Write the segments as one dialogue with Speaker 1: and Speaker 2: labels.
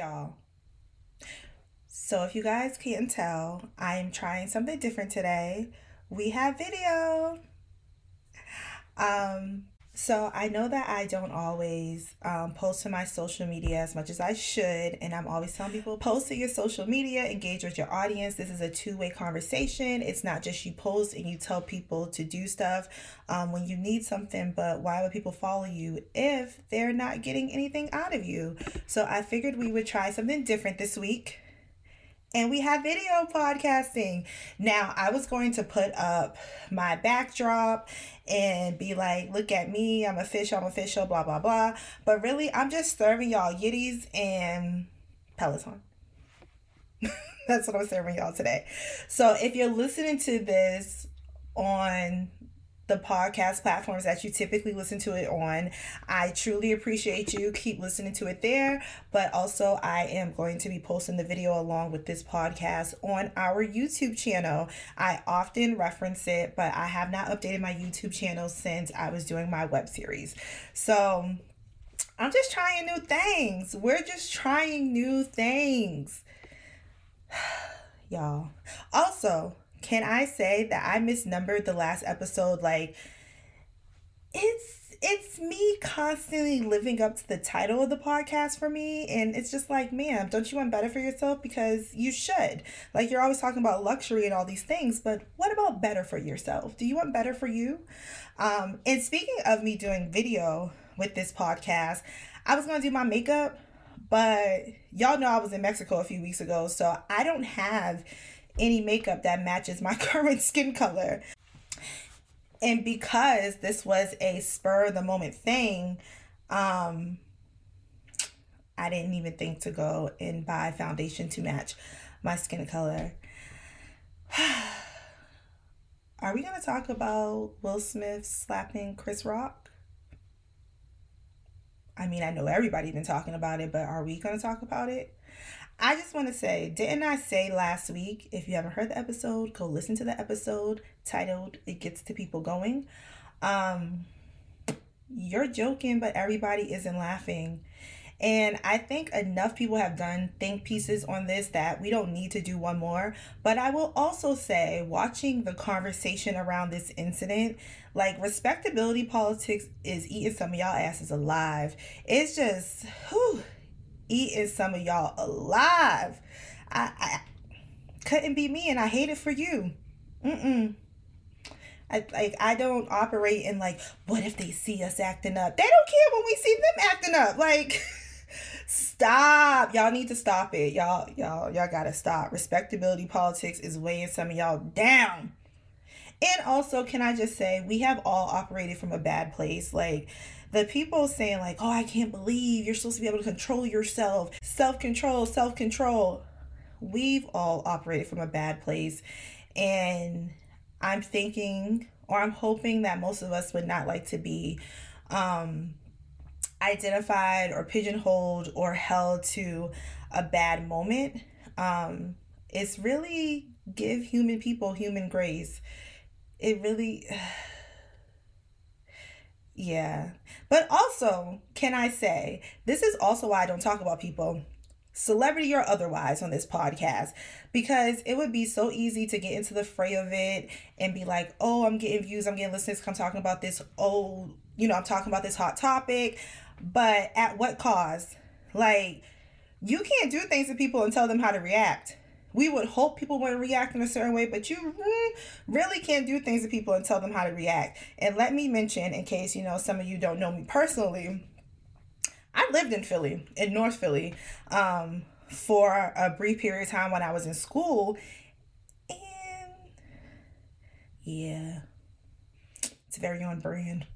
Speaker 1: y'all. So, if you guys can't tell, I'm trying something different today. We have video. Um, so I know that I don't always um, post to my social media as much as I should, and I'm always telling people post to your social media, engage with your audience. This is a two way conversation. It's not just you post and you tell people to do stuff um, when you need something, but why would people follow you if they're not getting anything out of you? So I figured we would try something different this week and we have video podcasting. Now, I was going to put up my backdrop and be like, look at me, I'm official, I'm official, blah, blah, blah. But really, I'm just serving y'all Yitties and Peloton. That's what I'm serving y'all today. So if you're listening to this on the podcast platforms that you typically listen to it on. I truly appreciate you. Keep listening to it there. But also, I am going to be posting the video along with this podcast on our YouTube channel. I often reference it, but I have not updated my YouTube channel since I was doing my web series. So, I'm just trying new things. We're just trying new things. Y'all. Also, can I say that I misnumbered the last episode? Like, it's it's me constantly living up to the title of the podcast for me. And it's just like ma'am don't you want better for yourself? Because you should. Like you're always talking about luxury and all these things but what about better for yourself? Do you want better for you? Um and speaking of me doing video with this podcast i was to do my makeup but y'all know i was in mexico a few weeks ago so i don't have any makeup that matches my current skin color. And because this was a spur of the moment thing, um, I didn't even think to go and buy foundation to match my skin color. Are we going to talk about Will Smith slapping Chris Rock? I mean, I know everybody's been talking about it, but are we going to talk about it? I just want to say, didn't I say last week? If you haven't heard the episode, go listen to the episode titled It Gets to People Going. Um, you're joking, but everybody isn't laughing. And I think enough people have done think pieces on this that we don't need to do one more. But I will also say, watching the conversation around this incident, like respectability politics is eating some of y'all asses alive. It's just, whew, eating some of y'all alive. I, I couldn't be me, and I hate it for you. Mm-mm. I, like I don't operate in like what if they see us acting up? They don't care when we see them acting up. Like stop. Y'all need to stop it. Y'all y'all y'all got to stop. Respectability politics is weighing some of y'all down. And also, can I just say we have all operated from a bad place. Like the people saying like oh i can't believe you're supposed to be able to control yourself. Self-control self-control. We've all operated from a bad place. And i'm thinking or i'm hoping that most of us would not like to be um, identified or pigeonholed or held to a bad moment. Um, it's really give human people human grace. It really yeah. But also, can I say, this is also why I don't talk about people, celebrity or otherwise, on this podcast, because it would be so easy to get into the fray of it and be like, oh, I'm getting views, I'm getting listeners, I'm talking about this, oh, you know, I'm talking about this hot topic. But at what cost? Like, you can't do things to people and tell them how to react we would hope people would react in a certain way, but you really can't do things to people and tell them how to react. And let me mention, in case you know some of you don't know me personally, I lived in Philly, in North Philly, um, for a brief period of time when I was in school, and yeah, it's very on brand.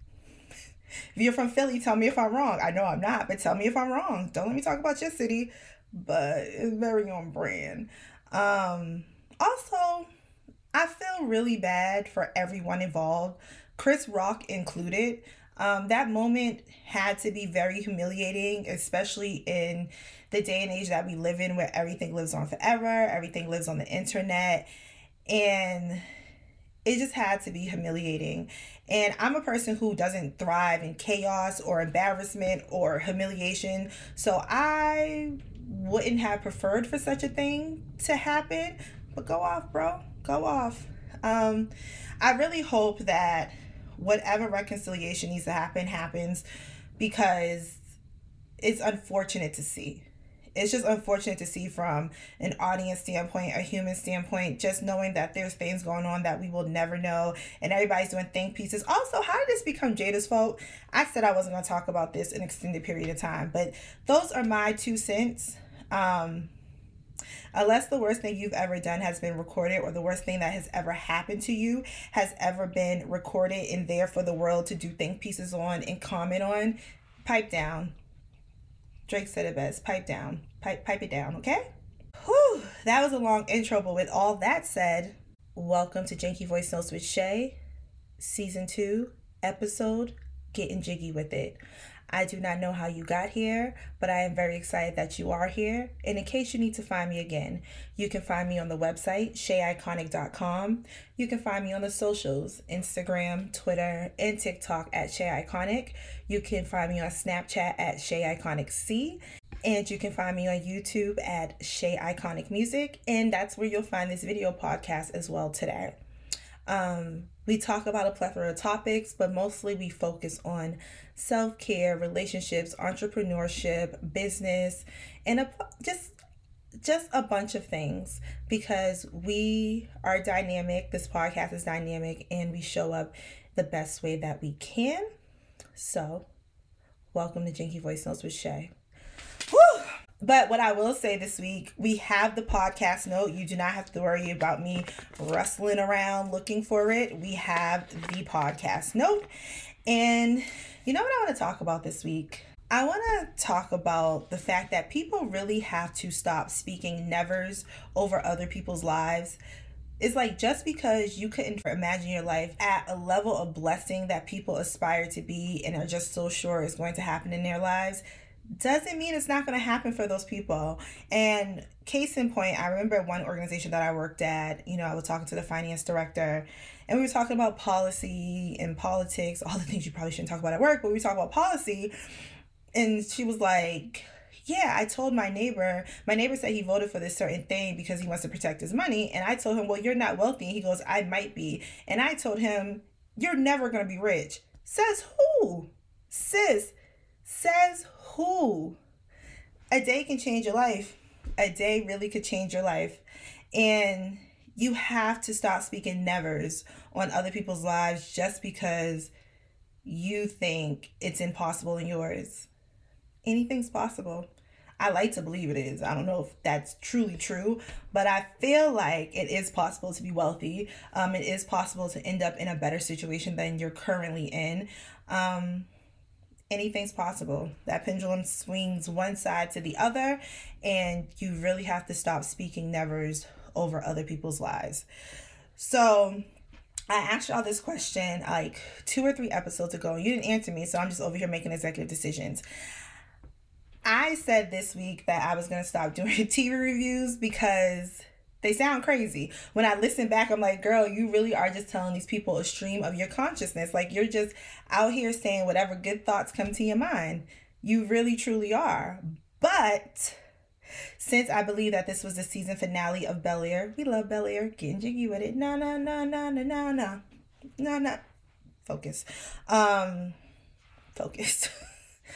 Speaker 1: If you're from Philly, tell me if I'm wrong. I know I'm not, but tell me if I'm wrong. Don't let me talk about your city, but it's very on brand. Um, also, I feel really bad for everyone involved, Chris Rock included. Um, that moment had to be very humiliating, especially in the day and age that we live in where everything lives on forever, everything lives on the internet. And it just had to be humiliating. And I'm a person who doesn't thrive in chaos or embarrassment or humiliation. So I wouldn't have preferred for such a thing to happen, but go off, bro. Go off. Um, I really hope that whatever reconciliation needs to happen happens because it's unfortunate to see it's just unfortunate to see from an audience standpoint, a human standpoint, just knowing that there's things going on that we will never know and everybody's doing think pieces. Also, how did this become Jada's fault? I said I wasn't going to talk about this an extended period of time, but those are my two cents. Um, unless the worst thing you've ever done has been recorded or the worst thing that has ever happened to you has ever been recorded and there for the world to do think pieces on and comment on, pipe down. Drake said it best. Pipe down. Pipe pipe it down, okay? Whew, that was a long intro, but with all that said, welcome to Janky Voice Notes with Shay, season two, episode Getting Jiggy with It. I do not know how you got here, but I am very excited that you are here. And in case you need to find me again, you can find me on the website, cheiconic.com. You can find me on the socials, Instagram, Twitter, and TikTok at cheiconic. You can find me on Snapchat at cheiconicc. And you can find me on YouTube at Che Iconic Music. And that's where you'll find this video podcast as well today. Um, we talk about a plethora of topics, but mostly we focus on self care, relationships, entrepreneurship, business, and a, just just a bunch of things because we are dynamic. This podcast is dynamic, and we show up the best way that we can. So, welcome to Janky Voice Notes with Shay. But what I will say this week, we have the podcast note. You do not have to worry about me rustling around looking for it. We have the podcast note. And you know what I want to talk about this week? I want to talk about the fact that people really have to stop speaking nevers over other people's lives. It's like just because you couldn't imagine your life at a level of blessing that people aspire to be and are just so sure is going to happen in their lives doesn't mean it's not going to happen for those people. And case in point, I remember one organization that I worked at, you know, I was talking to the finance director and we were talking about policy and politics, all the things you probably shouldn't talk about at work, but we talk about policy. And she was like, yeah, I told my neighbor, my neighbor said he voted for this certain thing because he wants to protect his money. And I told him, well, you're not wealthy. he goes, I might be. And I told him, you're never going to be rich. Says who? Sis, says who? A day can change your life. A day really could change your life. And you have to stop speaking nevers on other people's lives just because you think it's impossible in yours. Anything's possible. I like to believe it is. I don't know if that's truly true, but I feel like it is possible to be wealthy. Um, it is possible to end up in a better situation than you're currently in. Um, anything's possible. That pendulum swings one side to the other, and you really have to stop speaking nevers over other people's lives. So, I asked y'all this question like two or three episodes ago, and you didn't answer me, so I'm just over here making executive decisions. I said this week that I was going to stop doing TV reviews because they sound crazy. When I listen back, I'm like, girl, you really are just telling these people a stream of your consciousness. Like you're just out here saying whatever good thoughts come to your mind. You really, truly are. But since I believe that this was the season finale of Bel Air, we love Bel Air, getting jiggy with it. No, no, no, no, no, no, no. No, no. Focus. Um, focus.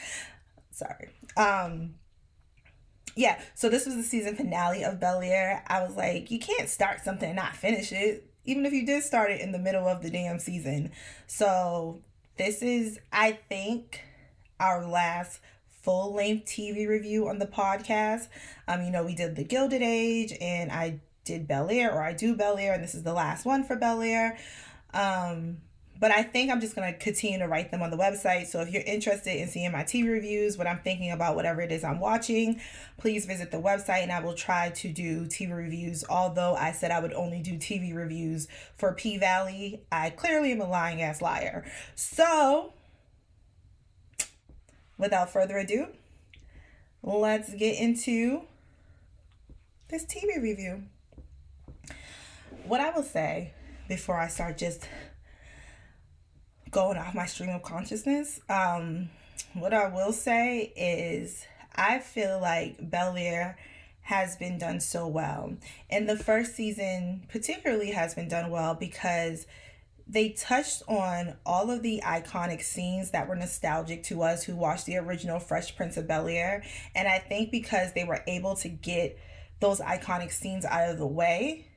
Speaker 1: Sorry. Um, yeah, so this was the season finale of Bel Air. I was like, you can't start something and not finish it, even if you did start it in the middle of the damn season. So this is, I think, our last full length TV review on the podcast. Um, you know, we did the Gilded Age, and I did Bel Air, or I do Bel Air, and this is the last one for Bel Air. Um, but I think I'm just going to continue to write them on the website. So if you're interested in seeing my TV reviews, what I'm thinking about, whatever it is I'm watching, please visit the website and I will try to do TV reviews. Although I said I would only do TV reviews for P Valley, I clearly am a lying ass liar. So without further ado, let's get into this TV review. What I will say before I start just going off my stream of consciousness. Um, what I will say is I feel like Bel Air has been done so well. And the first season, particularly, has been done well because they touched on all of the iconic scenes that were nostalgic to us who watched the original Fresh Prince of Bel Air. And I think because they were able to get those iconic scenes out of the way,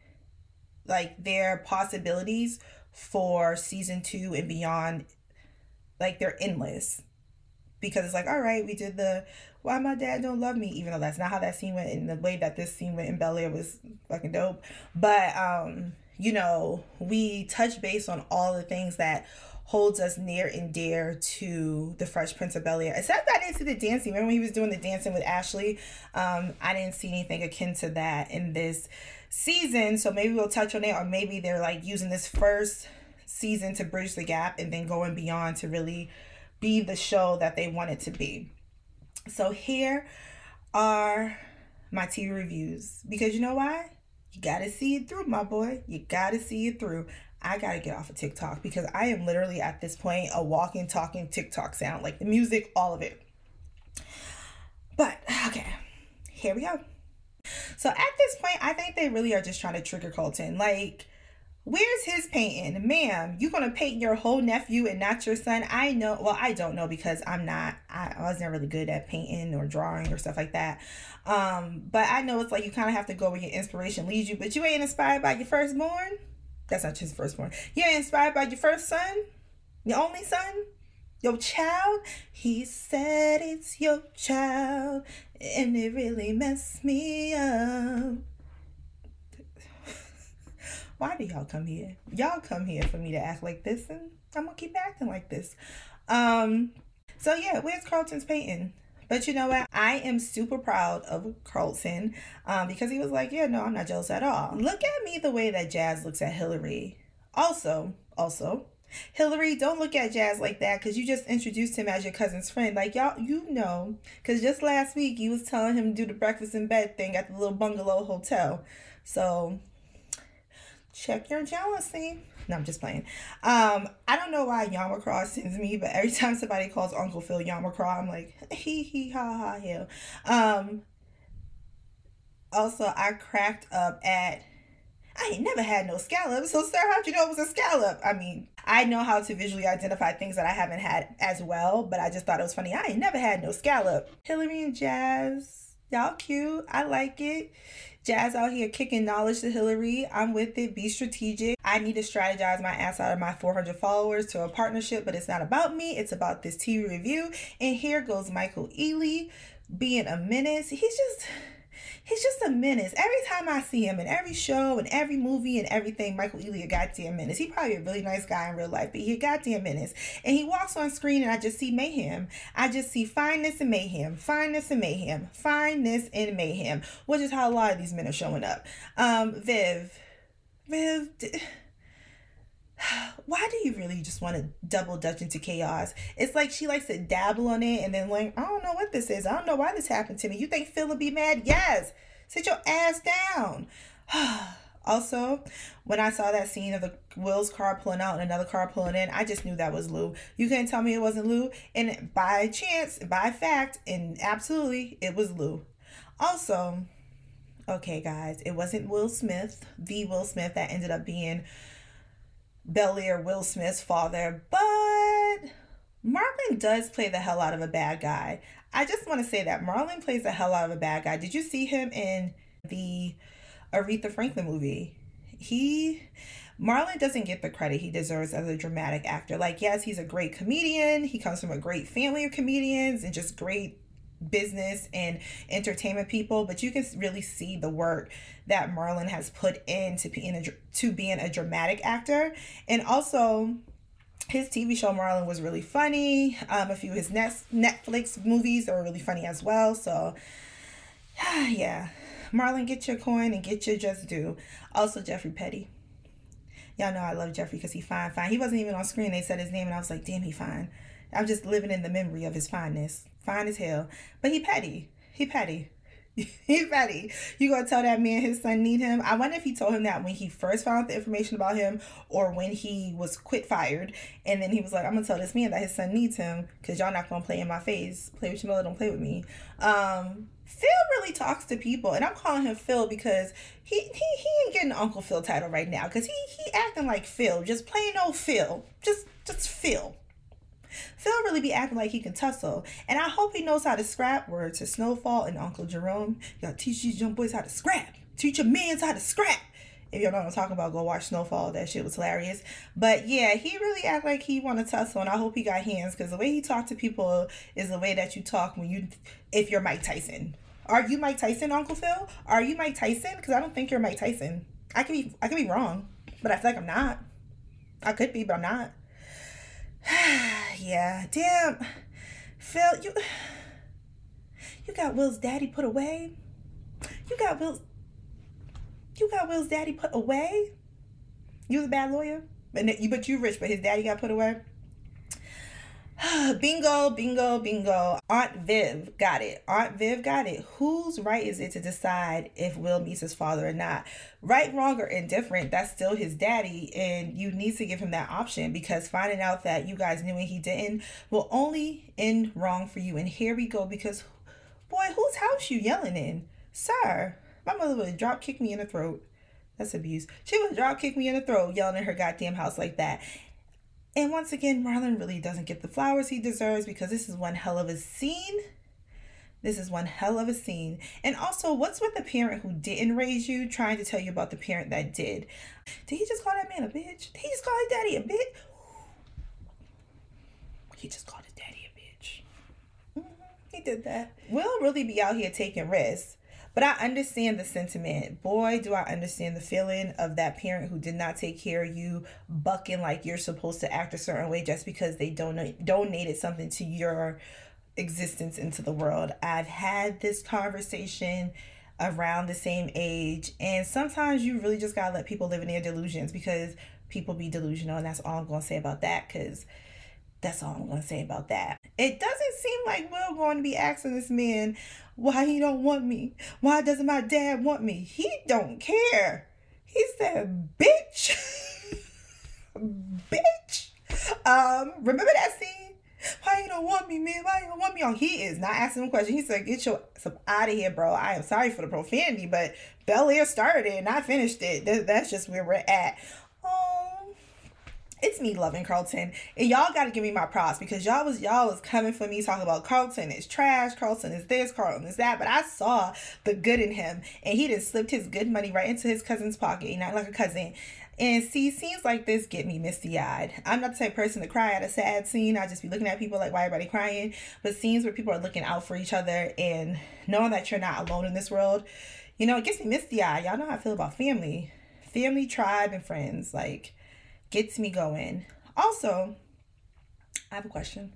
Speaker 1: like their possibilities for season two and beyond, like they're endless. Because it's like, all right, we did the why my dad don't love me, even though that's not how that scene went and the way that this scene went in Bel Air was fucking dope. But um you know, we touch base on all the things that holds us near and dear to the Fresh Prince of Bel Air. Except I didn't see the dancing. Remember when he was doing the dancing with Ashley? Um, I didn't see anything akin to that in this season. So maybe we'll touch on it, or maybe they're like using this first season to bridge the gap and then going beyond to really be the show that they want it to be. So here are my TV reviews. Because you know why? You gotta see it through, my boy. You gotta see it through. I gotta get off of TikTok because I am literally at this point a walking, talking TikTok sound. Like the music, all of it. But okay, here we go. So at this point, I think they really are just trying to trigger Carlton. Like, Where's his painting? Ma'am, you gonna paint your whole nephew and not your son? I know well, I don't know because I'm not I, I wasn't really good at painting or drawing or stuff like that. Um, but I know it's like you kind of have to go where your inspiration leads you, but you ain't inspired by your firstborn. That's not just firstborn. You ain't inspired by your first son, your only son, your child. He said it's your child, and it really messed me up. Why do y'all come here? Y'all come here for me to act like this, and I'm gonna keep acting like this. Um, so yeah, where's Carlton's painting? But you know what? I am super proud of Carlton um, because he was like, yeah, no, I'm not jealous at all. Look at me the way that Jazz looks at Hilary. Also, also, Hilary, don't look at Jazz like that because you just introduced him as your cousin's friend. Like y'all, you know, because just last week you was telling him to do the breakfast in bed thing at the little bungalow hotel. So check your jealousy. No, I'm just playing. Um, I don't know why Yamacraw sends me, but every time somebody calls Uncle Phil Yamacraw, I'm like, hee hee ha ha hell. Um, also, I cracked up at I ain't never had no scallop. So, sir, how'd you know it was a scallop? I mean, I know how to visually identify things that I haven't had as well, but I just thought it was funny. I ain't never had no scallop. Hilary and Jazz, y'all cute. I like it. Jazz out here kicking knowledge to Hilary. I'm with it. Be strategic. I need to strategize my ass out of my 400 followers to a partnership, but it's not about me. It's about this TV review. And here goes Michael Ealy being a menace. He's just he's just a menace. Every time I see him in every show and every movie and everything, Michael Ealy a goddamn menace. He probably a really nice guy in real life, but he a goddamn menace. And he walks on screen and I just see mayhem. I just see fineness and mayhem, fineness and mayhem, fineness and mayhem, which is how a lot of these men are showing up. Um, Viv, Viv. D- why do you really just want to double dutch into chaos? It's like she likes to dabble on it and then like, I don't know what this is. I don't know why this happened to me. You think Phil will be mad? Yes. Sit your ass down. also, when I saw that scene of the Will's car pulling out and another car pulling in, I just knew that was Lou. You couldn't tell me it wasn't Lou. And by chance, by fact, and absolutely, it was Lou. Also, okay, guys, it wasn't Will Smith, the Will Smith that ended up being Bel or Will Smith's father, but Marlon does play the hell out of a bad guy. I just want to say that Marlon plays the hell out of a bad guy. Did you see him in the Aretha Franklin movie? He Marlon doesn't get the credit he deserves as a dramatic actor. Like, yes, he's a great comedian. He comes from a great family of comedians and just great business and entertainment people, but you can really see the work that Marlon has put into being a, to being a dramatic actor, and also his TV show Marlon was really funny. Um, a few of his Netflix movies are really funny as well. So, yeah, Marlon, get your coin and get your just due. Also, Geoffrey Petty. Y'all know I love Geoffrey because he fine, fine. He wasn't even on screen. They said his name, and I was like, damn, he fine. I'm just living in the memory of his fineness. Fine as hell. But he petty. He petty. He's petty. You gonna tell that man his son need him? I wonder if he told him that when he first found out the information about him, or when he was quit fired, and then he was like, "I'm gonna tell this man that his son needs him because y'all not gonna play in my face. Play with your mother, don't play with me." Um, Phil really talks to people, and I'm calling him Phil because he he, he ain't getting Uncle Phil title right now because he he acting like Phil, just plain old Phil, just just Phil. Phil really be acting like he can tussle. And I hope he knows how to scrap. Word to Snowfall and Uncle Jerome. Y'all teach these young boys how to scrap. Teach your mans how to scrap. If y'all know what I'm talking about, go watch Snowfall. That shit was hilarious. But yeah, he really act like he want to tussle, and I hope he got hands because the way he talk to people is the way that you talk when you, if you're Mike Tyson. Are you Mike Tyson, Uncle Phil? Are you Mike Tyson? Because I don't think you're Mike Tyson. I could be, I could be wrong, but I feel like I'm not. I could be, but I'm not. yeah, damn. Phil, you you got Will's daddy put away. You got Will's you got Will's daddy put away. You was a bad lawyer, but you but you rich, but his daddy got put away. bingo, bingo, bingo. Aunt Viv got it. Aunt Viv got it. Whose right is it to decide if Will meets his father or not? Right, wrong, or indifferent, that's still his daddy, and you need to give him that option because finding out that you guys knew and he didn't will only end wrong for you. And here we go because, boy, whose house you yelling in? Sir, my mother would drop kick me in the throat. That's abuse. She would drop kick me in the throat yelling in her goddamn house like that. And once again, Marlon really doesn't get the flowers he deserves because this is one hell of a scene. This is one hell of a scene. And also, what's with the parent who didn't raise you trying to tell you about the parent that did? Did he just call that man a bitch? Did he just call his daddy a bitch? He just called his daddy a bitch. Mm-hmm. He did that. We'll really be out here taking risks. But I understand the sentiment. Boy, do I understand the feeling of that parent who did not take care of you, bucking like you're supposed to act a certain way just because they donate donated something to your existence into the world. I've had this conversation around the same age, and sometimes you really just gotta let people live in their delusions because people be delusional, and that's all I'm gonna say about that. Because that's all I'm gonna say about that. It doesn't seem like Will going to be asking this man why he don't want me. Why doesn't my dad want me? He don't care. He said, "Bitch, bitch." Um, remember that scene? Why you don't want me, man? Why you don't want me? Oh, he is not asking him question. He said, "Get your some out of here, bro." I am sorry for the profanity, but Bel Air started and I finished it. That's just where we're at. Oh, it's me loving Carlton. And y'all gotta give me my props because y'all was y'all was coming for me talking about Carlton is trash, Carlton is this, Carlton is that. But I saw the good in him and he just slipped his good money right into his cousin's pocket, not like a cousin. And see, scenes like this get me misty eyed. I'm not the type of person to cry at a sad scene. I just be looking at people like, why everybody crying? But scenes where people are looking out for each other and knowing that you're not alone in this world, you know, it gets me misty eyed. Y'all know how I feel about family, family, tribe, and friends. Like, gets me going. Also, I have a question.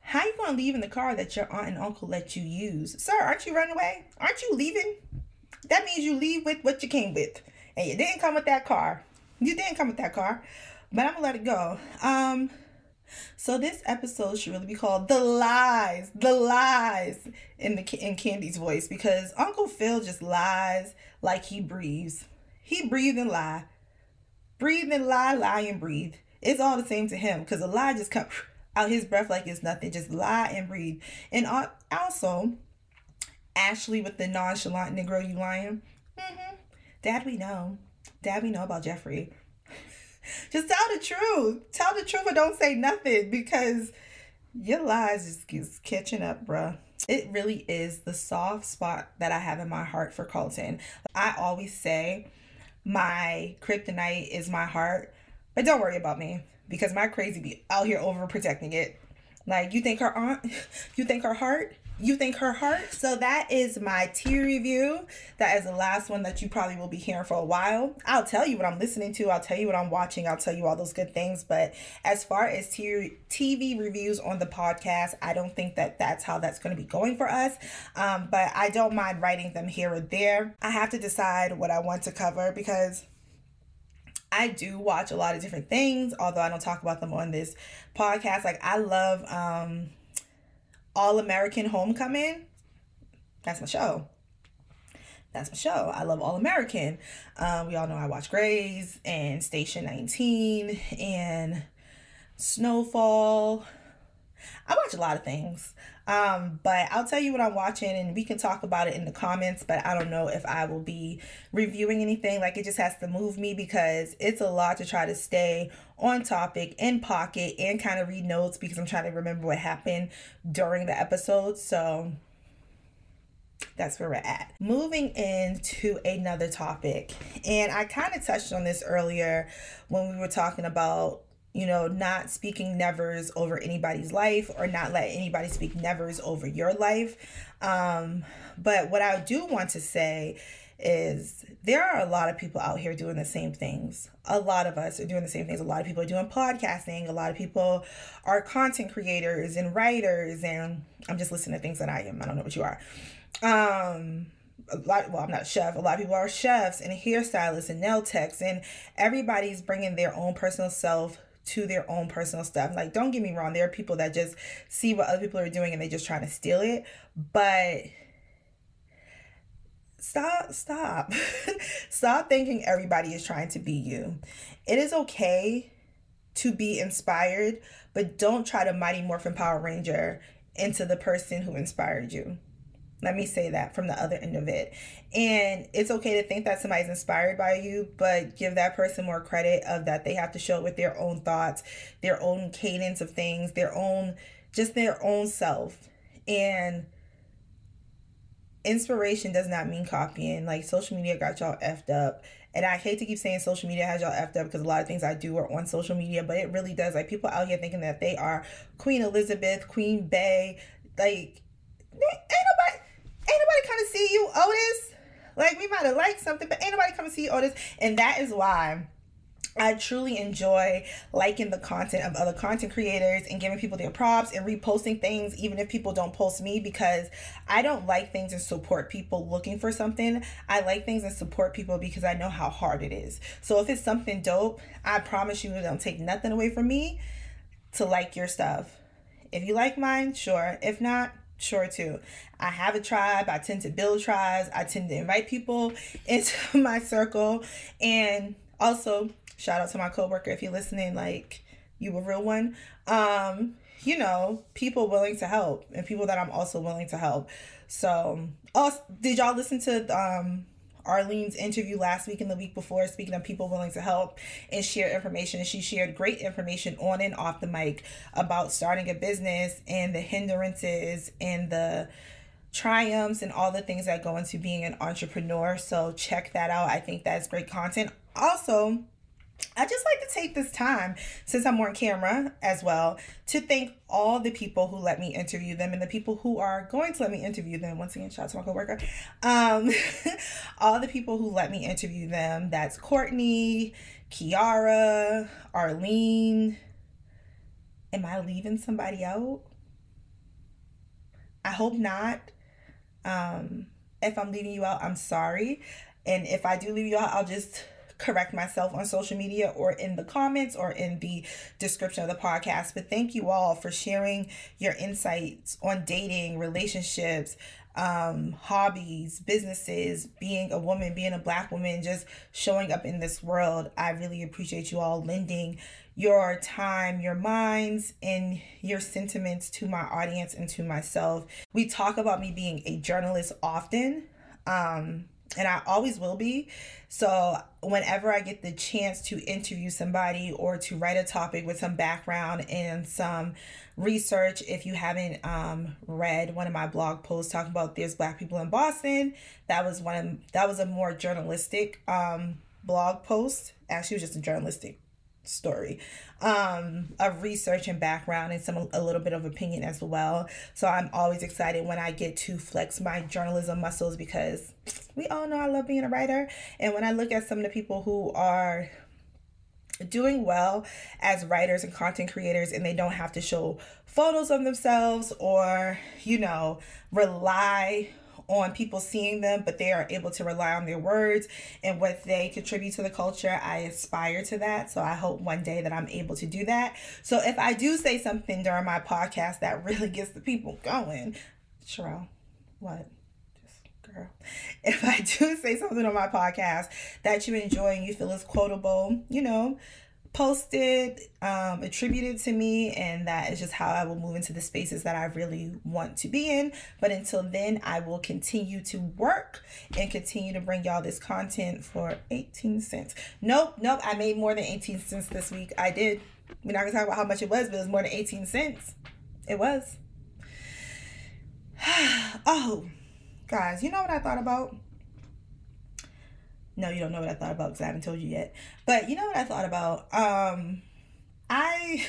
Speaker 1: How you gonna leave in the car that your aunt and uncle let you use? Sir, aren't you running away? Aren't you leaving? That means you leave with what you came with. And you didn't come with that car. You didn't come with that car. But I'm gonna let it go. Um so this episode should really be called "The Lies," the lies in the in Candy's voice because Uncle Phil just lies like he breathes. He breathe and lie. Breathe and lie, lie and breathe. It's all the same to him because a lie just comes out his breath like it's nothing. Just lie and breathe. And also, Ashley with the nonchalant Negro, you lying. Mm-hmm. Dad, we know. Dad, we know about Geoffrey. just tell the truth. Tell the truth or don't say nothing because your lies just keeps catching up, bruh. It really is the soft spot that I have in my heart for Carlton. I always say my kryptonite is my heart. But don't worry about me because my crazy be out here overprotecting it. Like you think her aunt, you think her heart, you think her heart. So that is my tea review. That is the last one that you probably will be hearing for a while. I'll tell you what I'm listening to. I'll tell you what I'm watching. I'll tell you all those good things. But as far as TV reviews on the podcast, I don't think that that's how that's going to be going for us. Um, but I don't mind writing them here or there. I have to decide what I want to cover because I do watch a lot of different things, although I don't talk about them on this podcast. Like I love um all American Homecoming. That's my show. That's my show. I love All American. Um, we all know I watch Grey's and Station 19 and Snowfall. I watch a lot of things. Um, but I'll tell you what I'm watching and we can talk about it in the comments, but I don't know if I will be reviewing anything. Like it just has to move me because it's a lot to try to stay on topic, in pocket, and kind of read notes because I'm trying to remember what happened during the episode. So that's where we're at. Moving into another topic, and I kind of touched on this earlier when we were talking about you know, not speaking nevers over anybody's life or not let anybody speak nevers over your life. Um, but what I do want to say is there are a lot of people out here doing the same things. A lot of us are doing the same things. A lot of people are doing podcasting. A lot of people are content creators and writers. And I'm just listening to things that I am. I don't know what you are. Um, a lot well i'm not a chef a lot of people are chefs and hairstylists and nail techs and everybody's bringing their own personal self to their own personal stuff. Like, don't get me wrong, there are people that just see what other people are doing and they just trying to steal it. But stop, stop. stop thinking everybody is trying to be you. It is okay to be inspired, but don't try to Mighty Morphin Power Ranger into the person who inspired you. Let me say that from the other end of it. And it's okay to think that somebody's inspired by you, but give that person more credit of that they have to show it with their own thoughts, their own cadence of things, their own just their own self. And inspiration does not mean copying. Like social media got y'all effed up. And I hate to keep saying social media has y'all effed up because a lot of things I do are on social media, but it really does. Like people out here thinking that they are Queen Elizabeth, Queen Bey, like nobody ain't nobody come to see you, Otis. Like we might have liked something, but ain't nobody come to see you, Otis. And that is why I truly enjoy liking the content of other content creators and giving people their props and reposting things, even if people don't post me, because I don't like things and support people looking for something. I like things and support people because I know how hard it is. So if it's something dope, I promise you it don't take nothing away from me to like your stuff. If you like mine, sure. If not, sure too. I have a tribe. I tend to build tribes. I tend to invite people into my circle. And also, shout out to my coworker if you're listening, like you a real one. Um, you know, people willing to help and people that I'm also willing to help. So, oh, did y'all listen to um Arlene's interview last week and the week before, speaking of people willing to help and share information. And she shared great information on and off the mic about starting a business and the hindrances and the triumphs and all the things that go into being an entrepreneur. So check that out. I think that's great content. Also, I just like to take this time, since I'm on camera as well, to thank all the people who let me interview them and the people who are going to let me interview them. Once again, shout out to my coworker. Um, all the people who let me interview them. That's Courtney, Kiara, Arlene. Am I leaving somebody out? I hope not. Um, if I'm leaving you out, I'm sorry. And if I do leave you out, I'll just correct myself on social media or in the comments or in the description of the podcast. But thank you all for sharing your insights on dating, relationships, um, hobbies, businesses, being a woman, being a black woman, just showing up in this world. I really appreciate you all lending your time, your minds, and your sentiments to my audience and to myself. We talk about me being a journalist often. Um, and I always will be. So, whenever I get the chance to interview somebody or to write a topic with some background and some research, if you haven't um, read one of my blog posts talking about there's black people in Boston, that was one of that was a more journalistic um, blog post. Actually, was just a journalistic story um of research and background and some a little bit of opinion as well. So i'm always excited when i get to flex my journalism muscles because we all know i love being a writer. And when i look at some of the people who are doing well as writers and content creators and they don't have to show photos of themselves or you know rely on people seeing them, but they are able to rely on their words and what they contribute to the culture. I aspire to that. So I hope one day that I'm able to do that. So if I do say something during my podcast that really gets the people going, Sherelle, what? Just girl. If I do say something on my podcast that you enjoy and you feel is quotable, you know, posted, um, attributed to me, and that is just how I will move into the spaces that I really want to be in. But until then, I will continue to work and continue to bring y'all this content for 18 cents. Nope, nope, I made more than 18 cents this week. I did. We're not gonna talk about how much it was, but it was more than 18 cents. It was. oh, guys, you know what I thought about? No, you don't know what I thought about because I haven't told you yet. But you know what I thought about? Um, I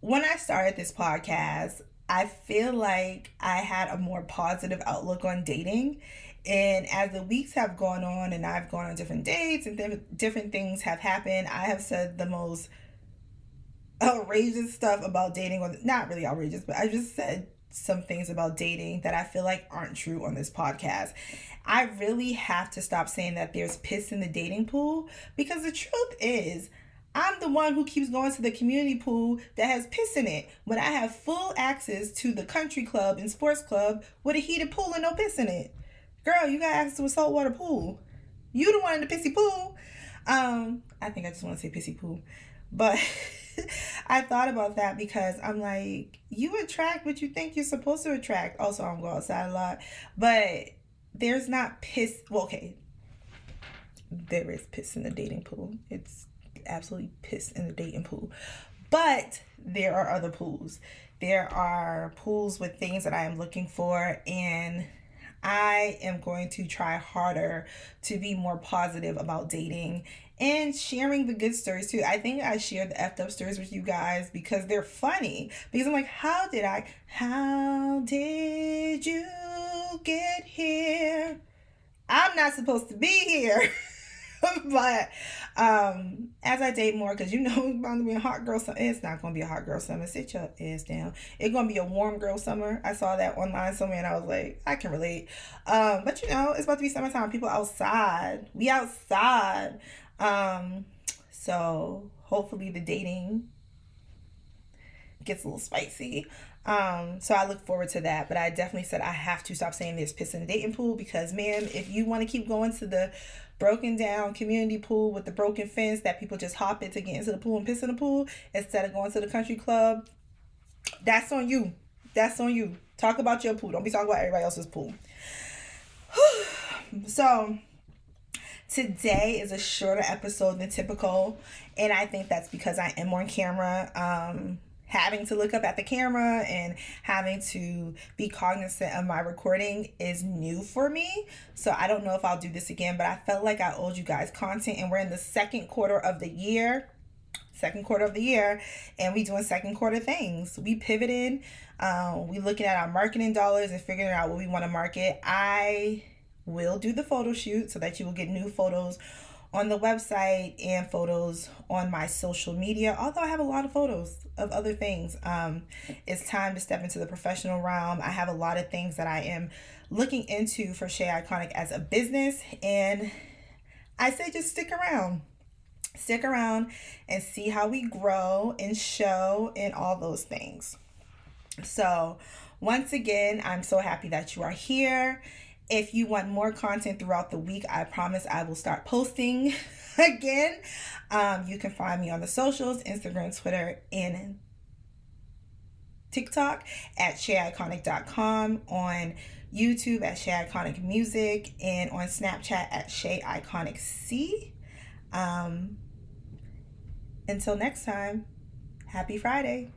Speaker 1: when I started this podcast, I feel like I had a more positive outlook on dating. And as the weeks have gone on and I've gone on different dates and th- different things have happened, I have said the most outrageous stuff about dating. Or not really outrageous, but I just said some things about dating that I feel like aren't true on this podcast. I really have to stop saying that there's piss in the dating pool because the truth is, I'm the one who keeps going to the community pool that has piss in it when I have full access to the country club and sports club with a heated pool and no piss in it. Girl, you got access to a saltwater pool. You the one in the pissy pool. Um, I think I just want to say pissy pool. But I thought about that because I'm like, you attract what you think you're supposed to attract. Also, I'm going outside a lot. But there's not piss. Well, okay, there is piss in the dating pool. It's absolutely piss in the dating pool. But there are other pools. There are pools with things that I am looking for, and I am going to try harder to be more positive about dating and sharing the good stories too. I think I share the effed up stories with you guys because they're funny. Because I'm like, how did I, how did you get here? I'm not supposed to be here. but um as I date more, because you know it's going to be a hot girl summer. It's not gonna be a hot girl summer. Sit your ass down. It's gonna be a warm girl summer. I saw that online somewhere and I was like, I can relate. Um, but you know, it's about to be summertime. People outside. We outside. Um, so hopefully the dating gets a little spicy. Um, so I look forward to that. But I definitely said I have to stop saying there's piss in the dating pool because man, if you want to keep going to the broken down community pool with the broken fence that people just hop in to get into the pool and piss in the pool instead of going to the country club, that's on you. That's on you. Talk about your pool. Don't be talking about everybody else's pool. so Today is a shorter episode than typical, and I think that's because I am on camera. Um, having to look up at the camera and having to be cognizant of my recording is new for me. So I don't know if I'll do this again, but I felt like I owed you guys content, and we're in the second quarter of the year second quarter of the year and we doing second quarter things we pivoted um, we looking at our marketing dollars and figuring out what we want to market i will do the photo shoot so that you will get new photos on the website and photos on my social media. Although I have a lot of photos of other things, um, it's time to step into the professional realm. I have a lot of things that I am looking into for Che Iconic as a business, and I say just stick around. Stick around and see how we grow and show and all those things. So, once again, I'm so happy that you are here if you want more content throughout the week, I promise I will start posting again. Um, you can find me on the socials Instagram, Twitter, and TikTok at CheIconic.com, on YouTube at Che Iconic Music, and on Snapchat at Che Iconic C. Um, until next time, happy Friday.